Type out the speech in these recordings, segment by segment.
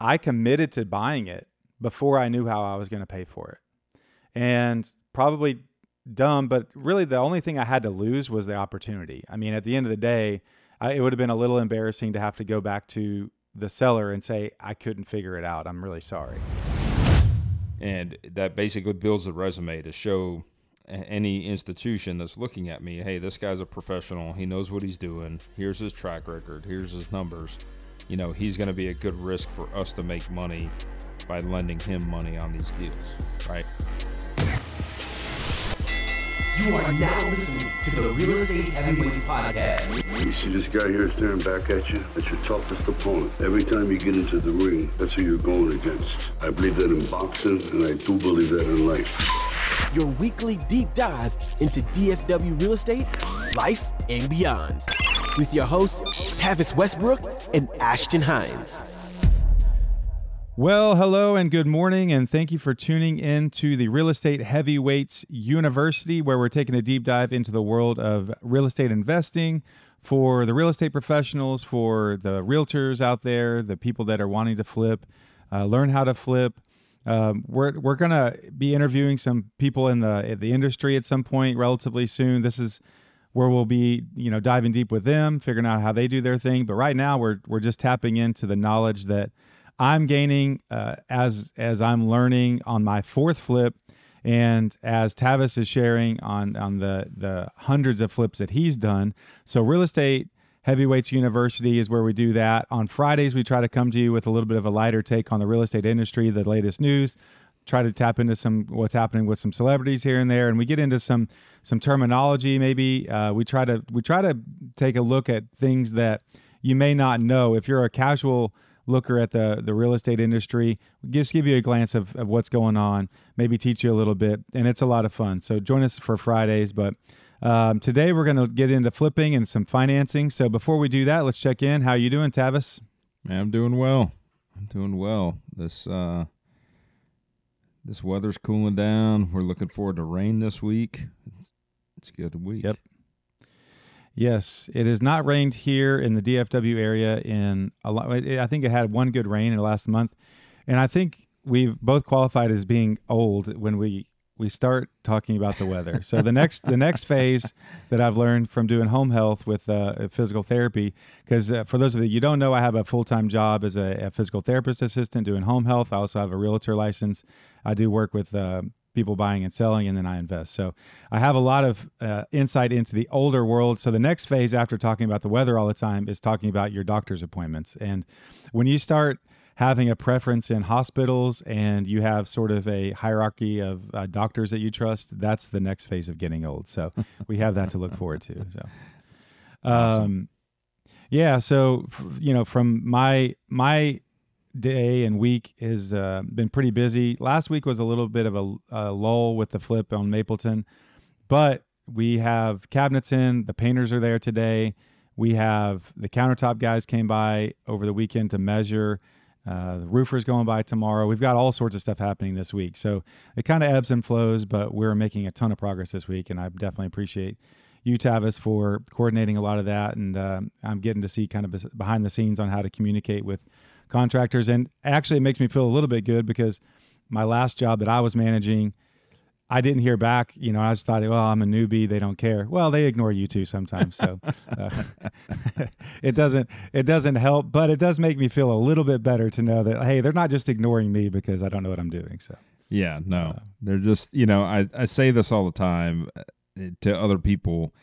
I committed to buying it before I knew how I was going to pay for it. And probably dumb, but really the only thing I had to lose was the opportunity. I mean, at the end of the day, I, it would have been a little embarrassing to have to go back to the seller and say, I couldn't figure it out. I'm really sorry. And that basically builds a resume to show any institution that's looking at me, hey, this guy's a professional. He knows what he's doing. Here's his track record. Here's his numbers. You know, he's going to be a good risk for us to make money by lending him money on these deals, right? You are now listening to the Real Estate Heavyweights Podcast. You see this guy here staring back at you? That's your toughest opponent. Every time you get into the ring, that's who you're going against. I believe that in boxing, and I do believe that in life. Your weekly deep dive into DFW real estate, life, and beyond. With your hosts, Tavis Westbrook and Ashton Hines. Well, hello and good morning, and thank you for tuning in to the Real Estate Heavyweights University, where we're taking a deep dive into the world of real estate investing for the real estate professionals, for the realtors out there, the people that are wanting to flip, uh, learn how to flip. Um, we're we're gonna be interviewing some people in the in the industry at some point relatively soon. This is where we'll be, you know, diving deep with them, figuring out how they do their thing. But right now, we're we're just tapping into the knowledge that I'm gaining uh, as as I'm learning on my fourth flip, and as Tavis is sharing on on the the hundreds of flips that he's done. So real estate heavyweights university is where we do that on fridays we try to come to you with a little bit of a lighter take on the real estate industry the latest news try to tap into some what's happening with some celebrities here and there and we get into some some terminology maybe uh, we try to we try to take a look at things that you may not know if you're a casual looker at the the real estate industry. Just give you a glance of, of what's going on, maybe teach you a little bit, and it's a lot of fun. So join us for Fridays. But um, today we're going to get into flipping and some financing. So before we do that, let's check in. How you doing, Tavis? Man, I'm doing well. I'm doing well. This uh, this weather's cooling down. We're looking forward to rain this week. It's a good week. Yep. Yes, it has not rained here in the DFW area in a lot. I think it had one good rain in the last month, and I think we've both qualified as being old when we we start talking about the weather. So the next the next phase that I've learned from doing home health with uh, physical therapy, because uh, for those of you you don't know, I have a full time job as a, a, physical therapist assistant doing home health. I also have a realtor license. I do work with uh, people buying and selling, and then I invest. So I have a lot of uh, insight into the older world. So the next phase after talking about the weather all the time is talking about your doctor's appointments. And when you start having a preference in hospitals and you have sort of a hierarchy of uh, doctors that you trust, that's the next phase of getting old. So we have that to look forward to. So, um, awesome. yeah. So you know, from my my day and week has uh, been pretty busy. Last week was a little bit of a, a, lull with the flip on Mapleton, but we have cabinets in. The painters are there today. We have the countertop guys came by over the weekend to measure. Uh, the roofer's going by tomorrow. We've got all sorts of stuff happening this week. So it kind of ebbs and flows, but we're making a ton of progress this week. And I definitely appreciate you, Tavis, for coordinating a lot of that. And uh, I'm getting to see kind of behind the scenes on how to communicate with contractors. And actually, it makes me feel a little bit good because my last job that I was managing, I didn't hear back. You know, I just thought, well, I'm a newbie; they don't care. Well, they ignore you too sometimes, so uh, it doesn't it doesn't help. But it does make me feel a little bit better to know that hey, they're not just ignoring me because I don't know what I'm doing. So yeah, no, uh, they're just you know, I I say this all the time uh, to other people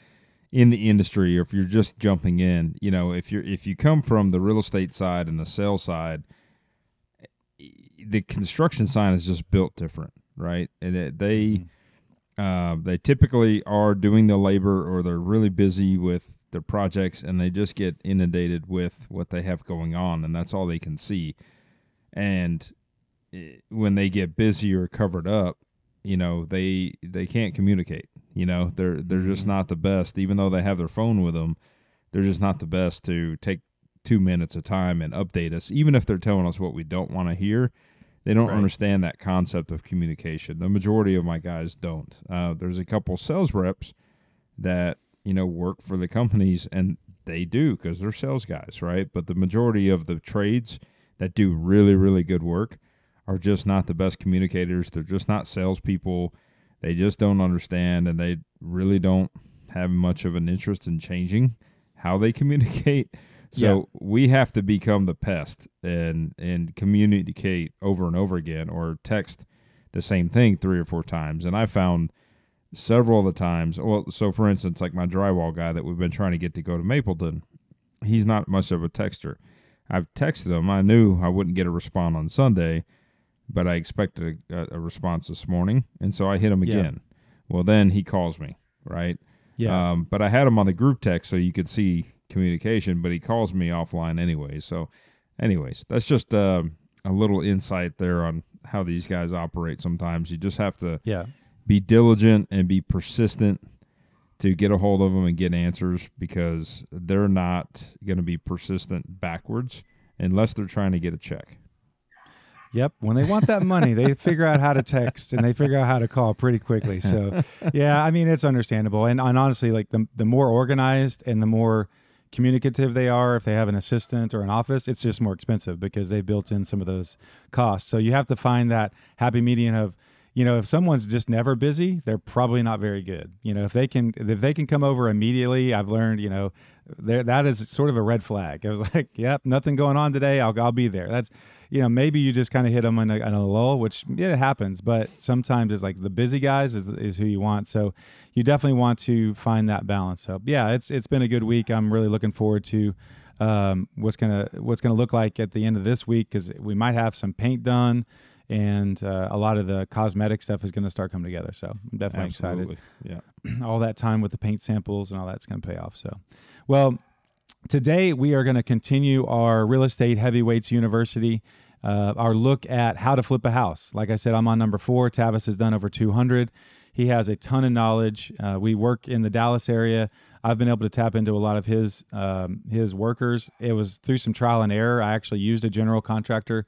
in the industry or if you're just jumping in, you know, if you're if you come from the real estate side and the sales side, the construction sign is just built different, right? And they mm-hmm. uh, they typically are doing the labor or they're really busy with their projects and they just get inundated with what they have going on and that's all they can see. And eh, when they get busy or covered up, you know, they they can't communicate you know, they're they're just mm-hmm. not the best, even though they have their phone with them. They're just not the best to take two minutes of time and update us, even if they're telling us what we don't want to hear. They don't right. understand that concept of communication. The majority of my guys don't. Uh, there's a couple sales reps that you know work for the companies, and they do because they're sales guys, right? But the majority of the trades that do really really good work are just not the best communicators. They're just not salespeople. They just don't understand, and they really don't have much of an interest in changing how they communicate. So Yeah. we have to become the pest and and communicate over and over again, or text the same thing three or four times. And I found several of the times. Well, so for instance, like my drywall guy that we've been trying to get to go to Mapleton, he's not much of a texter. I've texted him. I knew I wouldn't get a response on Sunday, but I expected a, a response this morning, and so I hit him Yeah. again. Well, then he calls me, right? Yeah. Um, but I had him on the group text so you could see communication, but he calls me offline anyway. So, anyways, that's just uh, a little insight there on how these guys operate. Sometimes you just have to yeah. be diligent and be persistent to get a hold of them and get answers because they're not going to be persistent backwards unless they're trying to get a check. Yep. When they want that money, they figure out how to text and they figure out how to call pretty quickly. So, yeah, I mean, it's understandable. And, and honestly, like the, the more organized and the more communicative they are, if they have an assistant or an office, it's just more expensive because they built in some of those costs. So you have to find that happy median of, you know, if someone's just never busy, they're probably not very good. You know, if they can if they can come over immediately, I've learned, you know, there that is sort of a red flag. I was like, yep, nothing going on today. I'll I'll be there. That's you know, maybe you just kind of hit them in a, in a lull, which yeah, it happens. But sometimes it's like the busy guys is is who you want. So you definitely want to find that balance. So yeah, it's it's been a good week. I'm really looking forward to um, what's gonna what's gonna look like at the end of this week because we might have some paint done. And uh, a lot of the cosmetic stuff is going to start coming together. So I'm definitely excited Yeah. all that time with the paint samples and all that's going to pay off. So, well, today we are going to continue our real estate heavyweights university, uh, our look at how to flip a house. Like I said, I'm on number four. Tavis has done over 200. He has a ton of knowledge. Uh, we work in the Dallas area. I've been able to tap into a lot of his um, his workers. It was through some trial and error. I actually used a general contractor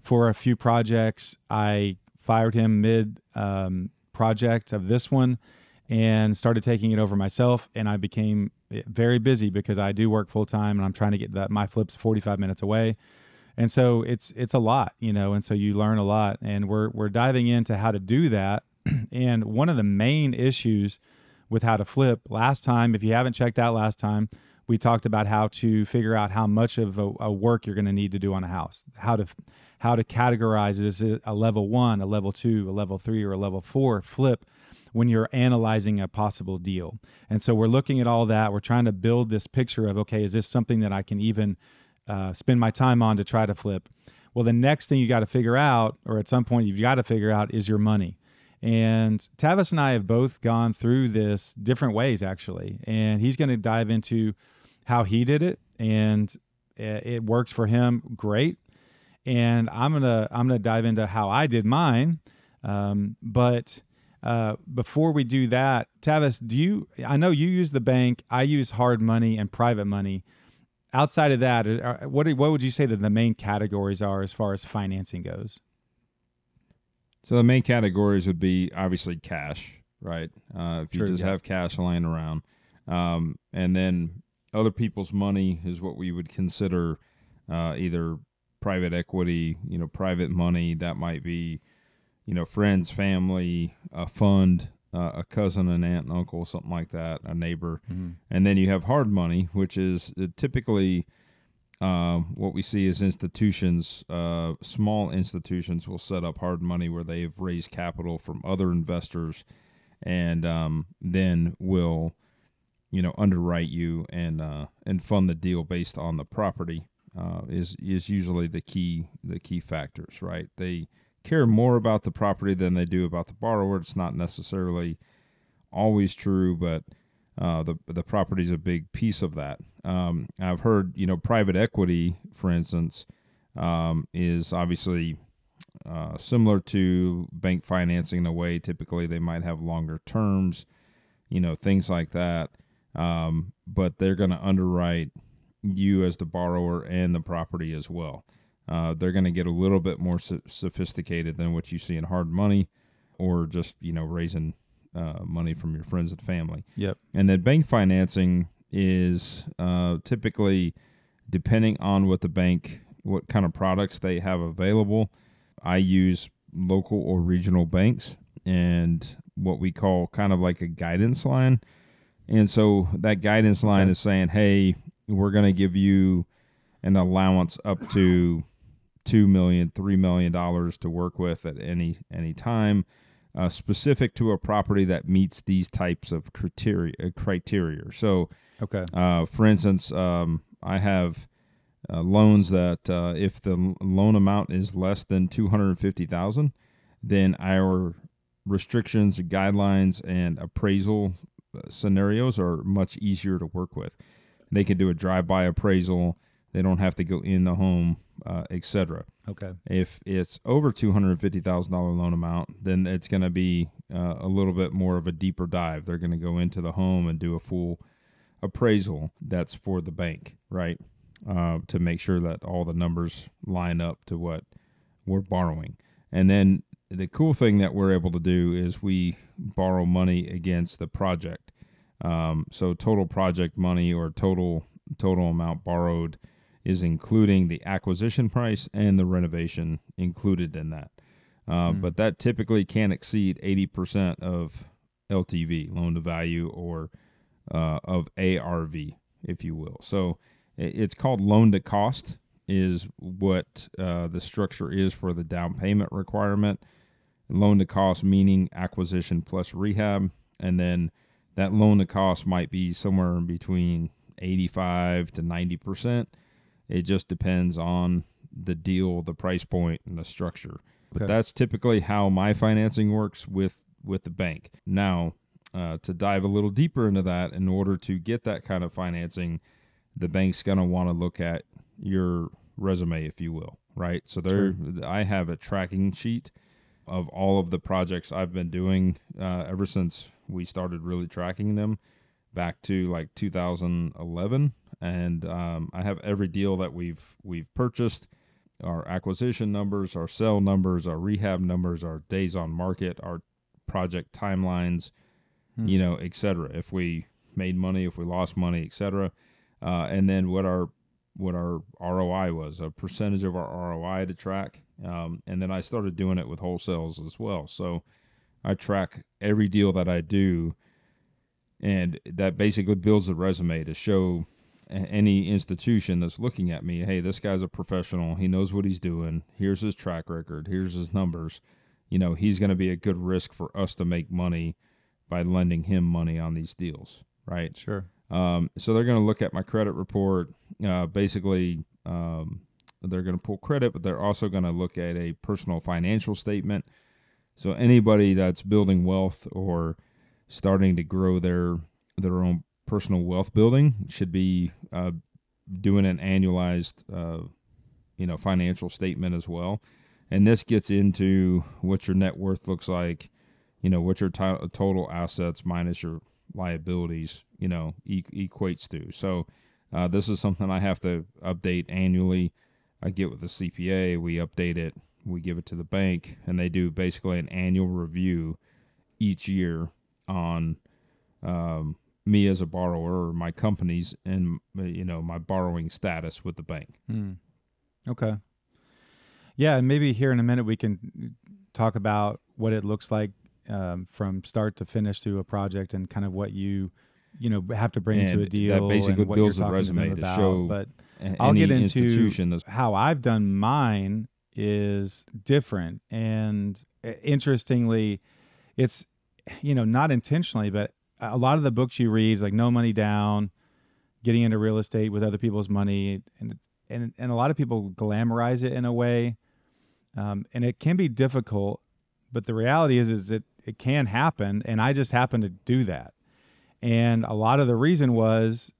for a few projects. I fired him mid um, project of this one and started taking it over myself. And I became eh, very busy because I do work full time and I'm trying to get that my flips 45 minutes away. And so it's it's a lot, you know, and so you learn a lot. And we're we're diving into how to do that. and one of the main issues with how to flip last time, if you haven't checked out last time, we talked about how to figure out how much of a, a work you're going to need to do on a house, how to how to categorize is it a level one, a level two, a level three, or a level four flip when you're analyzing a possible deal. And so we're looking at all that. We're trying to build this picture of okay, is this something that I can even uh, spend my time on to try to flip? Well, the next thing you got to figure out, or at some point you've got to figure out, is your money. And Tavis and I have both gone through this different ways, actually. And he's going to dive into how he did it, and it works for him great. And I'm gonna I'm gonna dive into how I did mine. Um, but uh, before we do that, Tavis, do you? I know you use the bank. I use hard money and private money. Outside of that, are- what do- what would you say that the main categories are as far as financing goes? So the main categories would be obviously cash, right? Uh, if you True, just yeah. have cash laying around, um, and then other people's money is what we would consider uh, either private equity, you know, private money. That might be, you know, friends, family, a fund, uh, a cousin, an aunt, and uncle, something like that, a neighbor, and then you have hard money, which is uh, typically um, what we see is institutions, uh, small institutions will set up hard money where they've raised capital from other investors and um, then will, you know, underwrite you and uh, and fund the deal based on the property uh, is is usually the key the key factors, right? They care more about the property than they do about the borrower. It's not necessarily always true, but uh, the the property is a big piece of that. Um, I've heard, you know, private equity, for instance, um, is obviously uh, similar to bank financing in a way. Typically, they might have longer terms, you know, things like that. Um, but they're going to underwrite you as the borrower and the property as well. Uh, they're going to get a little bit more so- sophisticated than what you see in hard money, or just you know raising uh, money from your friends and family. Yep. And then bank financing is uh, typically, depending on what the bank what kind of products they have available. I use local or regional banks and what we call kind of like a guidance line. And so that guidance line Okay. is saying, hey, we're going to give you an allowance up to two million, three million dollars to work with at any any time, uh, specific to a property that meets these types of criteria. uh, Criteria. So, Okay. uh, for instance, um, I have uh, loans that uh, if the loan amount is less than two hundred fifty thousand, then our restrictions, guidelines, and appraisal uh, scenarios are much easier to work with. They can do a drive-by appraisal. They don't have to go in the home, uh, etc. Okay. If it's over two hundred fifty thousand dollar loan amount, then it's going to be uh, a little bit more of a deeper dive. They're going to go into the home and do a full appraisal. That's for the bank, right? Uh, to make sure that all the numbers line up to what we're borrowing. And then the cool thing that we're able to do is we borrow money against the project. Um, so total project money or total total amount borrowed is including the acquisition price and the renovation included in that. Uh, But that typically can't exceed 80% of LTV, loan to value, or uh, of ARV, if you will. So it's called loan to cost, is what uh, the structure is for the down payment requirement. Loan to cost meaning acquisition plus rehab, and then that loan to cost might be somewhere in between 85 to 90 percent. It just depends on the deal, the price point, and the structure. But Okay. that's typically how my financing works with with the bank. Now, uh, to dive a little deeper into that, in order to get that kind of financing, the bank's going to want to look at your resume, if you will, right? So there, I have a tracking sheet of all of the projects I've been doing uh, ever since we started really tracking them back to like 2011, and um, I have every deal that we've we've purchased, our acquisition numbers, our sell numbers, our rehab numbers, our days on market, our project timelines, you know, et cetera. If we made money, if we lost money, et cetera, uh, and then what our what our ROI was, a percentage of our ROI to track, um, and then I started doing it with wholesales as well. So I track every deal that I do, and that basically builds a resume to show any institution that's looking at me, hey, this guy's a professional. He knows what he's doing. Here's his track record. Here's his numbers. You know, he's going to be a good risk for us to make money by lending him money on these deals, right? Sure. Um, so they're going to look at my credit report. Uh, basically, um, they're going to pull credit, but they're also going to look at a personal financial statement. So anybody that's building wealth or starting to grow their their own personal wealth building should be uh, doing an annualized, uh, you know, financial statement as well. And this gets into what your net worth looks like, you know, what your to- total assets minus your liabilities, you know, e- equates to. So uh, this is something I have to update annually. I get with the CPA, we update it, we give it to the bank, and they do basically an annual review each year on um, me as a borrower or my companies and you know my borrowing status with the bank. Hmm. Okay. Yeah, and maybe here in a minute we can talk about what it looks like um, from start to finish through a project and kind of what you, you know, have to bring to And a that deal basically and what builds you're the talking to them resume to about. show but I'll get into how I've done mine is different. And uh, interestingly, it's, you know, not intentionally, but a lot of the books you read is like No Money Down, getting into real estate with other people's money. And, and, and a lot of people glamorize it in a way. Um, and it can be difficult, but the reality is, is that it can happen. And I just happened to do that. And a lot of the reason was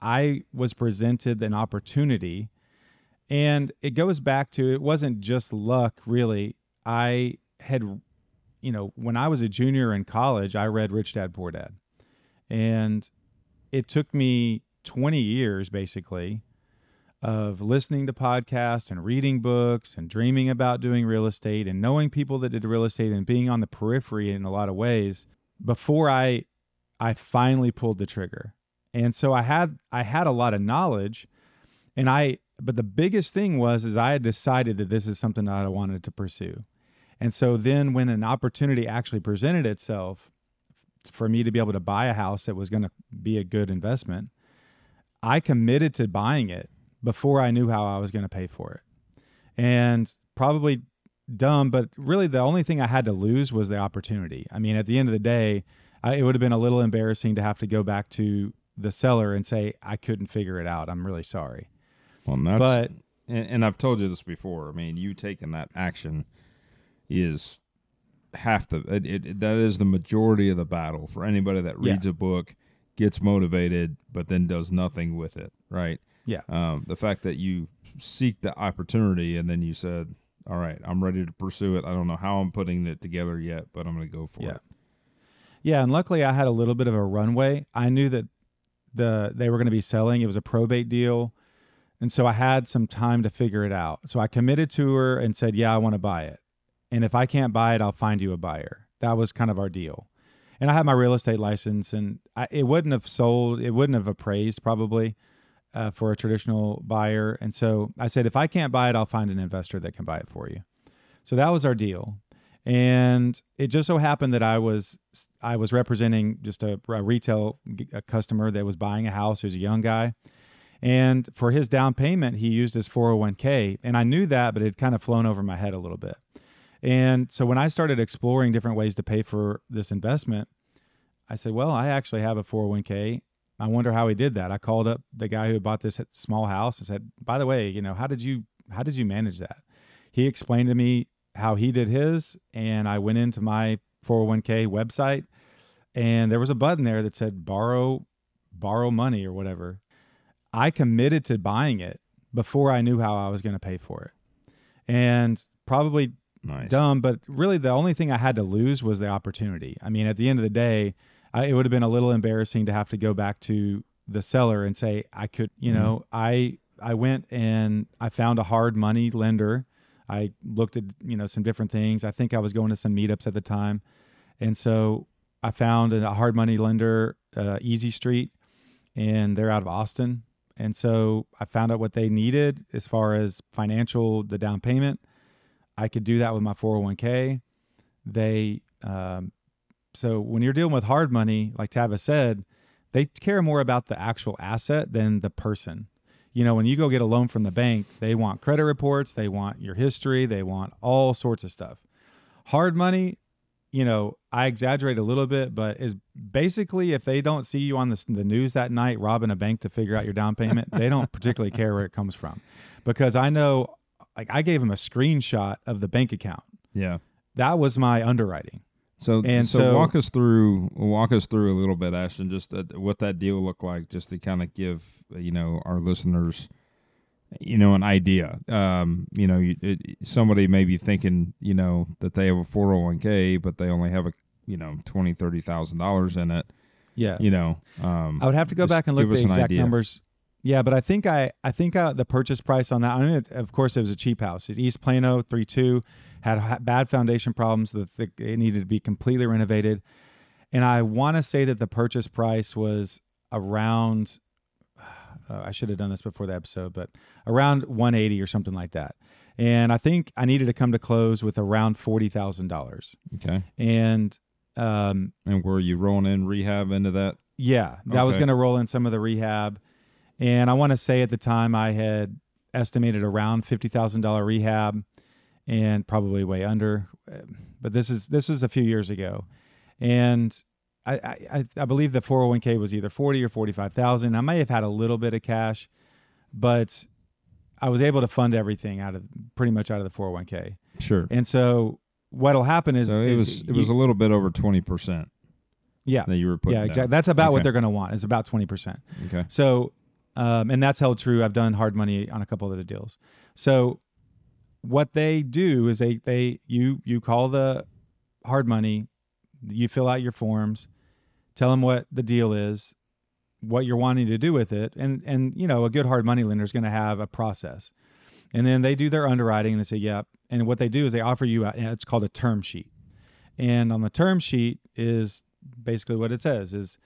I was presented an opportunity. And it goes back to it wasn't just luck, really. I had, you know, when I was a junior in college, I read Rich Dad Poor Dad. And it took me 20 years basically of listening to podcasts and reading books and dreaming about doing real estate and knowing people that did real estate and being on the periphery in a lot of ways before I I finally pulled the trigger. And so I had I had a lot of knowledge and I but the biggest thing was is I had decided that this is something that I wanted to pursue. And so then when an opportunity actually presented itself for me to be able to buy a house that was going to be a good investment, I committed to buying it before I knew how I was going to pay for it. And probably dumb, but really the only thing I had to lose was the opportunity. I mean, at the end of the day, I, it would have been a little embarrassing to have to go back to the seller and say, I couldn't figure it out. I'm really sorry. Well, and that's, But and, and I've told you this before. I mean, you taking that action is half the it, it, that is the majority of the battle for anybody that Yeah. reads a book, gets motivated, but then does nothing with it. Right? yeah. Um, the fact that you seek the opportunity and then you said, "All right, I'm ready to pursue it. I don't know how I'm putting it together yet, but I'm going to go for Yeah. it." Yeah, and luckily I had a little bit of a runway. I knew that the they were going to be selling. It was a probate deal. And so I had some time to figure it out. So I committed to her and said, "Yeah, I want to buy it. And if I can't buy it, I'll find you a buyer." That was kind of our deal. And I had my real estate license and I, it wouldn't have sold, it wouldn't have appraised probably uh, for a traditional buyer. And so I said, "If I can't buy it, I'll find an investor that can buy it for you." So that was our deal. And it just so happened that I was I was representing just a, a retail a customer that was buying a house. He a young guy, and for his down payment, he used his 401k. And I knew that, but it had kind of flown over my head a little bit. And so when I started exploring different ways to pay for this investment, I said, "Well, I actually have a 401k. I wonder how he did that." I called up the guy who bought this small house and said, "By the way, you know, how did you how did you manage that?" He explained to me how he did his, and I went into my 401k website, and there was a button there that said borrow borrow money or whatever. I committed to buying it before I knew how I was going to pay for it. And probably Nice. dumb, but really the only thing I had to lose was the opportunity. I mean, at the end of the day, I, it would have been a little embarrassing to have to go back to the seller and say I could, you know, I I went and I found a hard money lender. I looked at you know some different things. I think I was going to some meetups at the time, and so I found a hard money lender, uh, Easy Street, and they're out of Austin. And so I found out what they needed as far as financial, the down payment. I could do that with my 401k. They, um, so when you're dealing with hard money, like Tavis said, they care more about the actual asset than the person. You know, when you go get a loan from the bank, they want credit reports, they want your history, they want all sorts of stuff. Hard money, you know, I exaggerate a little bit, but is basically if they don't see you on the, the news that night robbing a bank to figure out your down payment, they don't particularly care where it comes from. Because I know, like, I gave him a screenshot of the bank account. Yeah. That was my underwriting. So And so, so- walk us through walk us through a little bit, Ashton, just uh, what that deal looked like, just to kind of give you know our listeners, you know, an idea. Um, you know, you, it, somebody may be thinking, you know, that they have a four hundred one k, but they only have a you know twenty thirty thousand dollars in it. Yeah. You know, um, I would have to go back and look at the exact numbers. Yeah, but I think I I think uh, the purchase price on that. I mean, it, of course, it was a cheap house. It's East Plano, three two, had ha- bad foundation problems. That the, it needed to be completely renovated, and I want to say that the purchase price was around. Uh, I should have done this before the episode, but around 180 or something like that. And I think I needed to come to close with around forty thousand dollars. okay. And um, And were you rolling in rehab into that? yeah, I was going to roll in some of the rehab, and I want to say at the time I had estimated around fifty thousand dollar rehab, and probably way under. But this is this was a few years ago, and I I, I- believe the four hundred one k was either forty or forty five thousand. I may have had a little bit of cash, but I was able to fund everything out of pretty much out of the four hundred one k. Sure. And so what'll happen is, So it is was it you- was a little bit over twenty percent yeah that you were putting. yeah down. exactly. That's about what they're going to want. It's about twenty percent. Okay. So, um, and that's held true. I've done hard money on a couple of other deals. So, what they do is they they you you call the hard money, you fill out your forms, tell them what the deal is, what you're wanting to do with it, and and you know a good hard money lender is going to have a process, and then they do their underwriting and they say yep, and what they do is they offer you a, it's called a term sheet, and on the term sheet is basically what it says is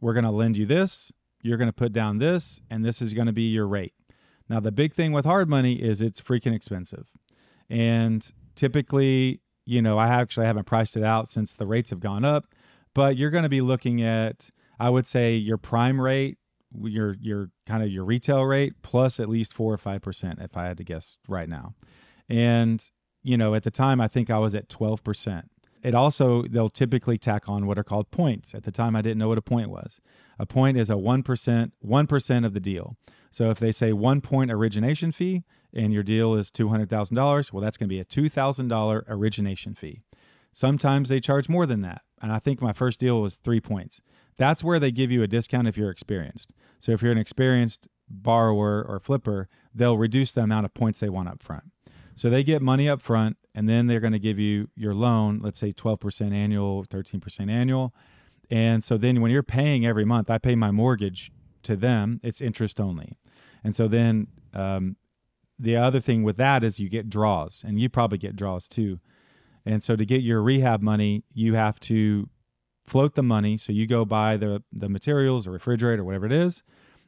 we're going to lend you this you're going to put down this and this is going to be your rate Now, the big thing with hard money is it's freaking expensive. And typically, you know, I actually haven't priced it out since the rates have gone up, but you're going to be looking at, I would say, your prime rate, your your kind of your retail rate plus at least four or five percent, if I had to guess right now. And you know, at the time, I think I was at twelve percent. It also they'll typically tack on what are called points. At the time, I didn't know what a point was. A point is a one percent, one percent of the deal. So if they say one point origination fee and your deal is $200,000, well, that's going to be a $2,000 origination fee. Sometimes they charge more than that. And I think my first deal was three points. That's where they give you a discount if you're experienced. So if you're an experienced borrower or flipper, they'll reduce the amount of points they want up front. So they get money up front and then they're going to give you your loan, let's say 12% annual, 13% annual. And so then when you're paying every month, I pay my mortgage to them, it's interest only. And so then um, the other thing with that is you get draws, and you probably get draws too. And so to get your rehab money, you have to float the money. So you go buy the the materials, or refrigerator, whatever it is.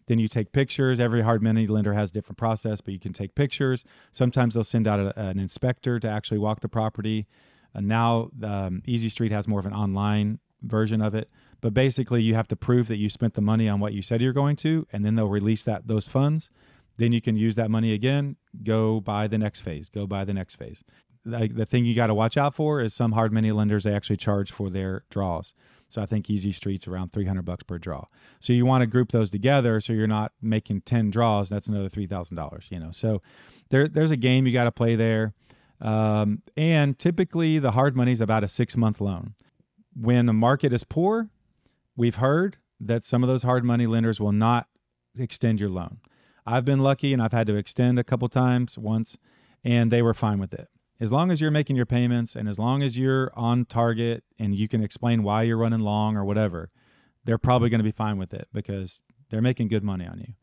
Then you take pictures. Every hard money lender has a different process, but you can take pictures. Sometimes they'll send out a, an inspector to actually walk the property. And now um, Easy Street has more of an online version of it. But basically, you have to prove that you spent the money on what you said you're going to, and then they'll release that those funds. Then you can use that money again. Go buy the next phase. Go buy the next phase. Like the thing you got to watch out for is some hard money lenders they actually charge for their draws. So I think Easy Street's around 300 bucks per draw. So you want to group those together so you're not making 10 draws. That's another $3,000, you know. So there, there's a game you got to play there. Um, and typically the hard money is about a six month loan. When the market is poor, we've heard that some of those hard money lenders will not extend your loan. I've been lucky and I've had to extend a couple times once, and they were fine with it. As long as you're making your payments and as long as you're on target and you can explain why you're running long or whatever, they're probably going to be fine with it because they're making good money on you.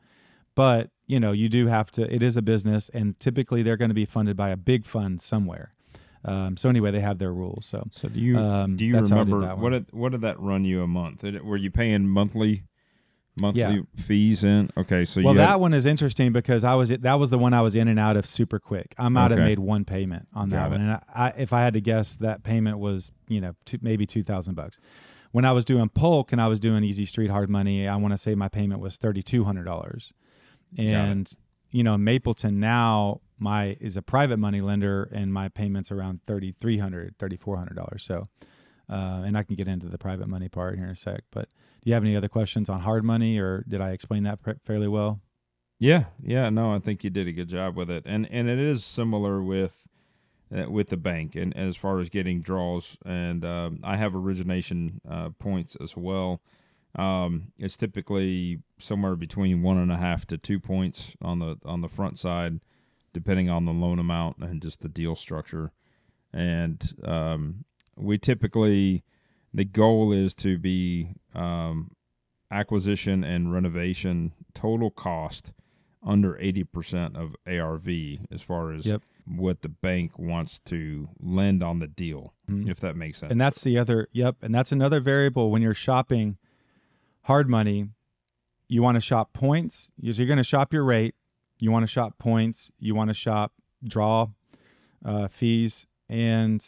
But, you know, you do have to, it is a business, and typically they're going to be funded by a big fund somewhere. Um, so anyway, they have their rules. So, So do you Um, do you remember what did what did that run you a month? It- Were you paying monthly monthly Yeah. fees in? Okay, so well, had- that one is interesting because I was that was the one I was in and out of super quick. I might have made one payment on that Got one, it. and I, I, if I had to guess, that payment was you know two, maybe two thousand bucks. When I was doing Polk and I was doing Easy Street Hard Money, I want to say my payment was thirty two hundred dollars, and you know Mapleton now my is a private money lender and my payments around thirty three hundred, thirty four hundred dollars. So. Uh, and I can get into the private money part here in a sec. But do you have any other questions on hard money, or did I explain that fairly well? Yeah, yeah, no, I think you did a good job with it, and and it is similar with uh, with the bank, and as far as getting draws, and um, I have origination uh, points as well. Um, it's typically somewhere between one and a half to two points on the on the front side, depending on the loan amount and just the deal structure. And um, we typically the goal is to be um, acquisition and renovation total cost under 80% of ARV as far as Yep. what the bank wants to lend on the deal, Mhm. if that makes sense. And that's the other, yep. And that's another variable when you're shopping hard money. You want to shop points. So you're going to shop your rate. You want to shop points. You want to shop draw uh, fees. And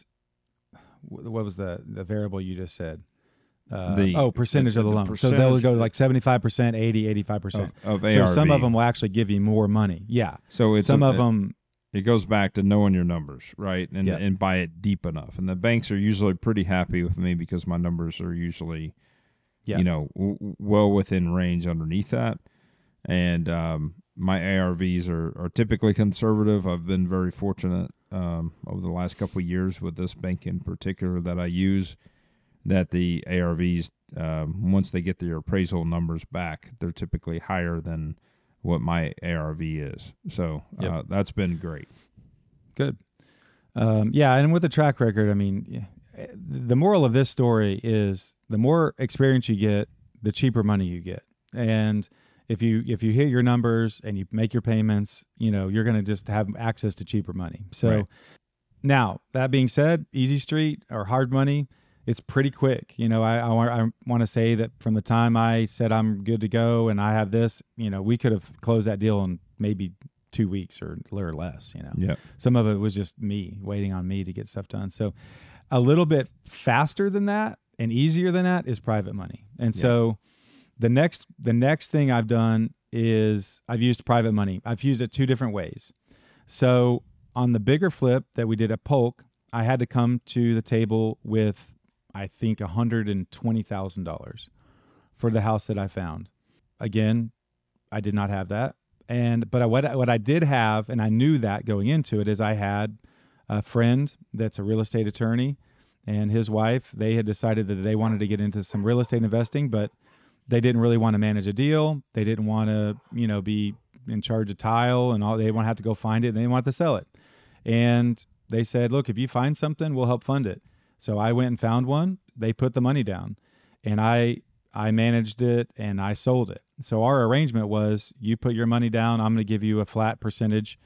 what was the, the variable you just said? Uh, The- oh, percentage the- of the the loan. So they'll go to like 75%, 80, 85%. of, of so some of them will actually give you more money. Yeah. So it's some a- of them, it goes back to knowing your numbers, right? And Yeah. and buy it deep enough. And the banks are usually pretty happy with me because my numbers are usually, Yeah. you know, w- w- well within range underneath that. And um, my ARVs are, are typically conservative. I've been very fortunate um, over the last couple of years with this bank in particular that I use. That the ARVs, um, once they get their appraisal numbers back, they're typically higher than what my ARV is. So Yep. uh, that's been great. Good. Um, yeah, and with the track record, I mean, the moral of this story is the more experience you get, the cheaper money you get. And if you if you hit your numbers and you make your payments, you know you're going to just have access to cheaper money. So Right. now that being said, Easy Street or hard money, it's pretty quick. You know, I I, want- I want to say that from the time I said I'm good to go and I have this, you know, we could have closed that deal in maybe two weeks or, or less. You know, Yeah. some of it was just me waiting on me to get stuff done. So a little bit faster than that and easier than that is private money. And Yeah. so the next the next thing I've done is I've used private money. I've used it two different ways. So on the bigger flip that we did at Polk, I had to come to the table with I think $120,000 for the house that I found. Again, I did not have that. And but I, what I- what I did have, and I knew that going into it, is I had a friend that's a real estate attorney, and his wife. They had decided that they wanted to get into some real estate investing, but they didn't really want to manage a deal. They didn't want to, you know, be in charge of tile and all. They want to have to go find it, and they want to sell it. And they said, "Look, if you find something, we'll help fund it." So I went and found one. They put the money down, and I I managed it and I sold it. So our arrangement was you put your money down, I'm going to give you a flat percentage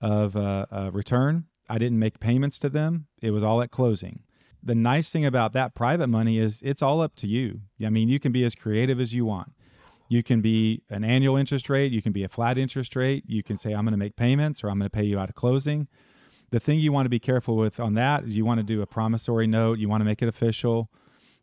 of uh, return. I didn't make payments to them. It was all at closing. The nice thing about that private money is it's all up to you. I mean, you can be as creative as you want. You can be an annual interest rate, you can be a flat interest rate, you can say I'm going to make payments or I'm going to pay you out of closing. The thing you want to be careful with on that is you want to do a promissory note, you want to make it official.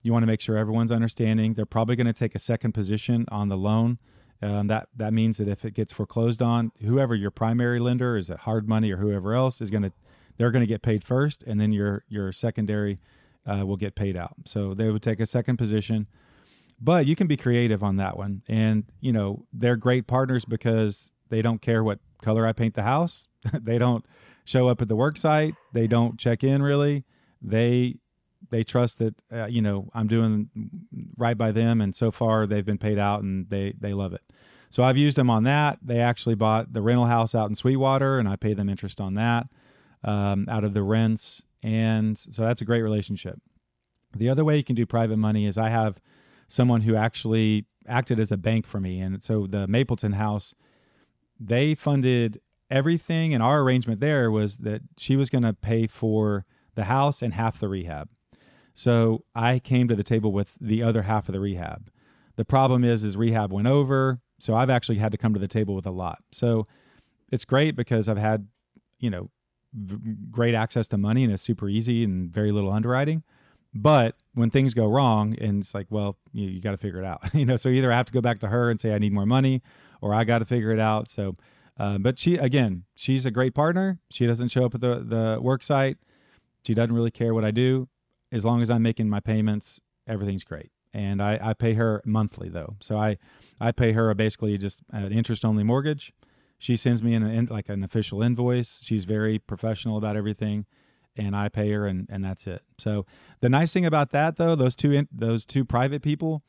You want to make sure everyone's understanding. They're probably going to take a second position on the loan. Um, that that means that if it gets foreclosed on, whoever your primary lender is, it hard money or whoever else is going to, they're going to get paid first, and then your your secondary uh, will get paid out. So they would take a second position, but you can be creative on that one. And you know they're great partners because they don't care what color I paint the house. they don't show up at the work site. They don't check in really. They they trust that uh, you know I'm doing right by them, and so far they've been paid out, and they they love it. So I've used them on that. They actually bought the rental house out in Sweetwater, and I pay them interest on that um, out of the rents, and so that's a great relationship. The other way you can do private money is I have someone who actually acted as a bank for me, and so the Mapleton house, they funded everything, and our arrangement there was that she was going to pay for the house and half the rehab. So I came to the table with the other half of the rehab. The problem is, is rehab went over, so I've actually had to come to the table with a lot. So it's great because I've had, you know, great access to money and it's super easy and very little underwriting. But when things go wrong, and it's like, well, you, you got to figure it out, you know. So either I have to go back to her and say I need more money, or I got to figure it out. So, uh, but she again, she's a great partner. She doesn't show up at the the work site. She doesn't really care what I do as long as I'm making my payments, everything's great. And I, I pay her monthly though, so I I pay her basically just an interest only mortgage. She sends me an in, like an official invoice. She's very professional about everything, and I pay her, and, and that's it. So the nice thing about that though, those two in, those two private people,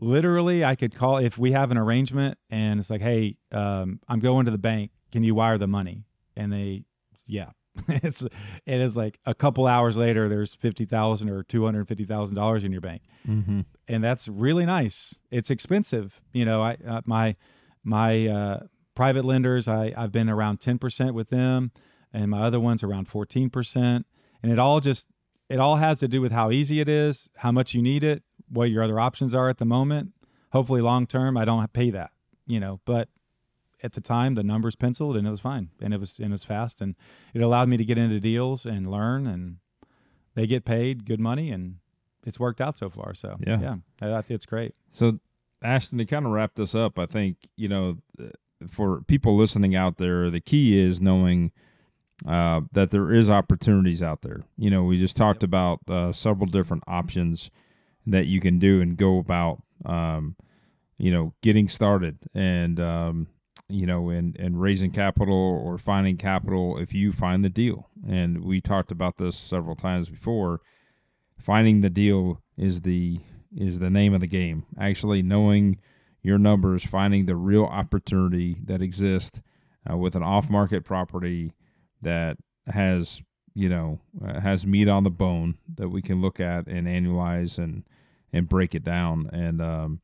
literally I could call if we have an arrangement and it's like, hey, um, I'm going to the bank. Can you wire the money? And they, yeah, it's it is like a couple hours later there's fifty thousand or two hundred fifty thousand dollars in your bank, Mm-hmm. and that's really nice. It's expensive, you know. I uh, my my uh, private lenders I I've been around ten percent with them, and my other ones around fourteen percent, and it all just it all has to do with how easy it is, how much you need it, what your other options are at the moment. Hopefully, long term, I don't pay that, you know, but at the time the numbers penciled and it was fine and it was and it was fast and it allowed me to get into deals and learn and they get paid good money and it's worked out so far so Yeah. yeah it's great So, Ashton, to kind of wrap this up, I think you know, for people listening out there, the key is knowing uh, that there is opportunities out there. You know, we just talked about uh, several different options that you can do and go about. Um, you know, getting started and um, you know, and and raising capital or finding capital if you find the deal. And we talked about this several times before. Finding the deal is the is the name of the game. Actually, knowing your numbers, finding the real opportunity that exists uh, with an off-market property that has you know uh, has meat on the bone that we can look at and annualize and and break it down and um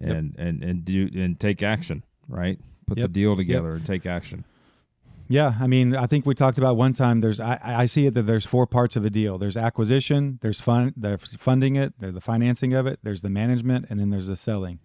Yep. and and and do and take action right? Put the deal together and take action. Yeah i mean i think we talked about one time there's i, I see it that there's four parts of a deal. There's acquisition there's fun there's funding it there's the financing of it there's the management and then there's the selling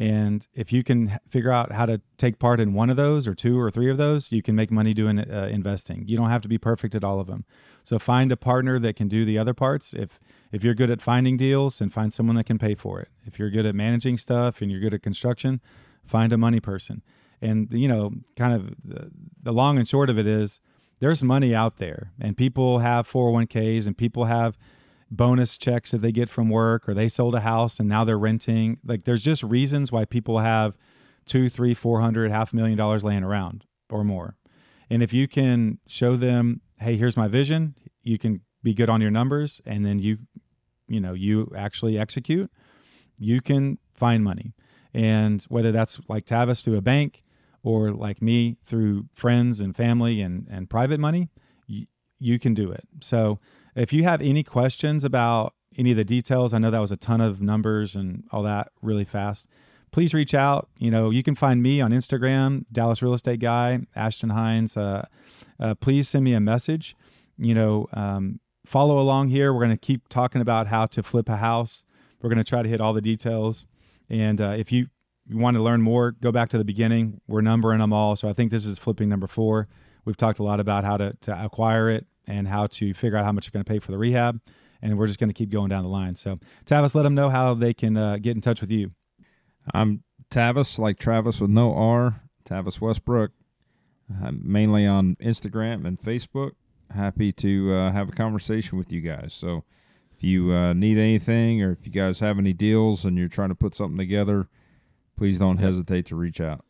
And if you can figure out how to take part in one of those or two or three of those, you can make money doing uh, investing. You don't have to be perfect at all of them. So find a partner that can do the other parts. If if you're good at finding deals, and find someone that can pay for it. If you're good at managing stuff and you're good at construction, find a money person. And you know, kind of the, the long and short of it is there's money out there and people have 401ks and people have bonus checks that they get from work or they sold a house and now they're renting. Like there's just reasons why people have two three four hundred half a million dollars laying around or more. And if you can show them hey here's my vision you can be good on your numbers and then you you know you actually execute you can find money. And whether that's like tavis through a bank or like me through friends and family and, and private money, y- you can do it. So if you have any questions about any of the details, I know that was a ton of numbers and all that really fast. Please reach out. You know, you can find me on Instagram, Dallas Real Estate Guy, Ashton Hines. Uh, uh, please send me a message. You know, um, follow along here. We're going to keep talking about how to flip a house. We're going to try to hit all the details. And uh, if you want to learn more, go back to the beginning. We're numbering them all. So I think this is flipping number four. We've talked a lot about how to, to acquire it and how to figure out how much you're going to pay for the rehab. And we're just going to keep going down the line. So, Tavis, let them know how they can uh, get in touch with you. I'm Tavis, like Travis with no R, Tavis Westbrook, I'm mainly on Instagram and Facebook. Happy to uh, have a conversation with you guys. So, if you uh, need anything or if you guys have any deals and you're trying to put something together, please don't hesitate to reach out.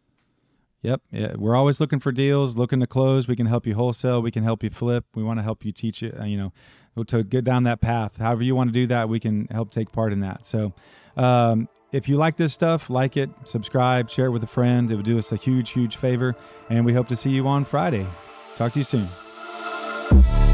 Yep. Yeah. We're always looking for deals, looking to close. We can help you wholesale. We can help you flip. We want to help you teach it, uh, you know, to get down that path. However you want to do that, we can help take part in that. So, um, if you like this stuff, like it, subscribe, share it with a friend. It would do us a huge, huge favor. And we hope to see you on Friday. Talk to you soon.